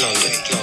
London,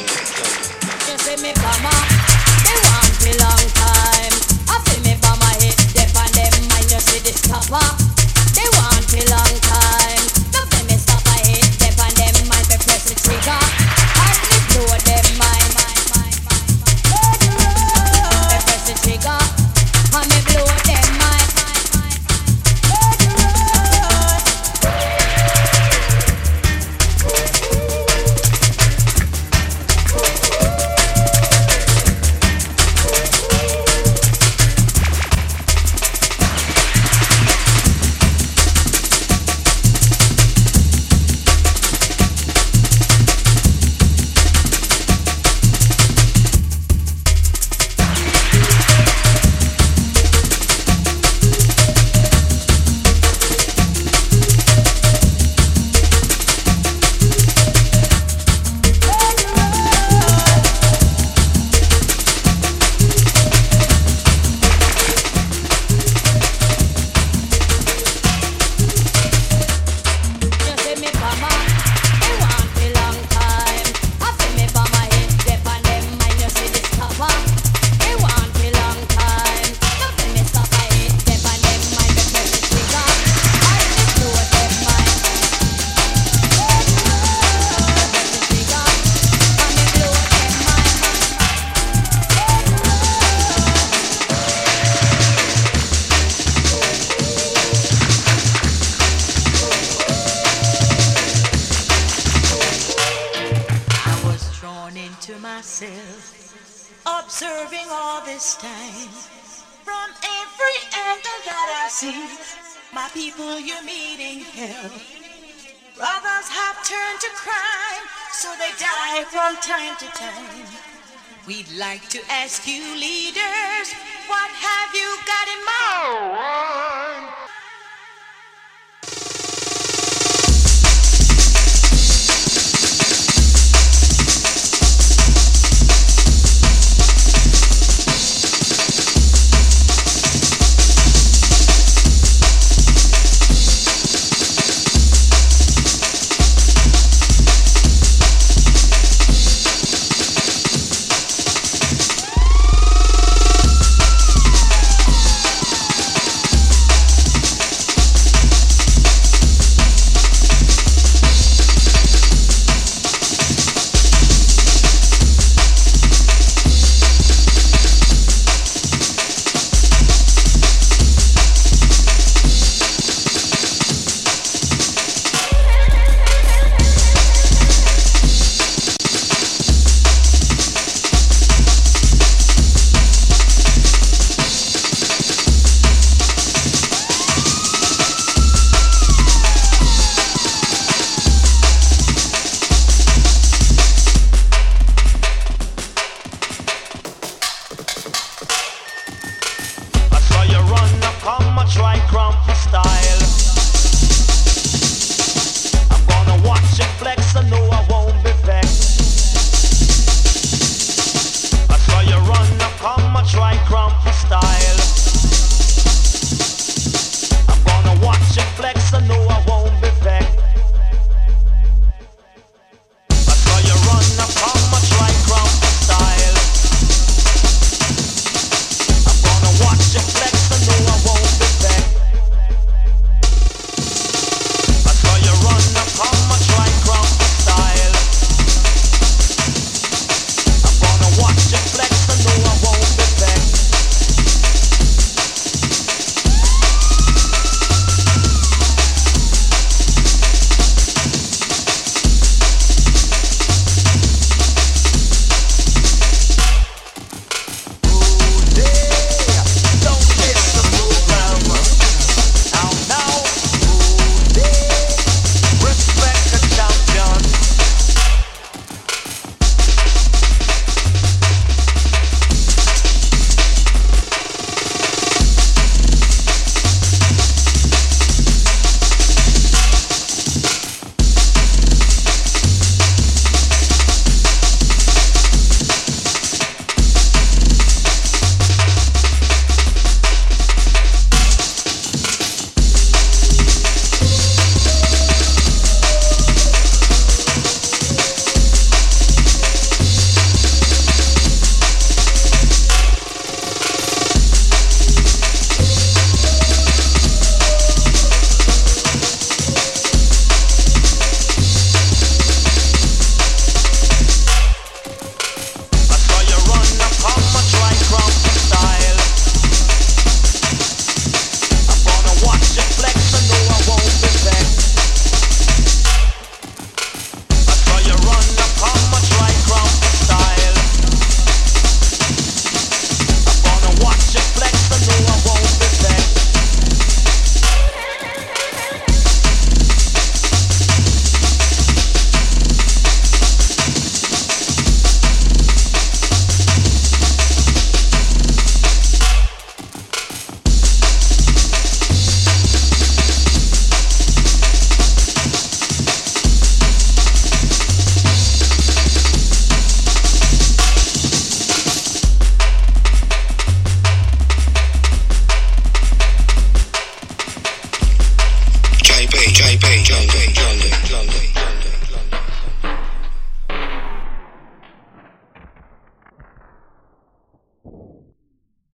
style.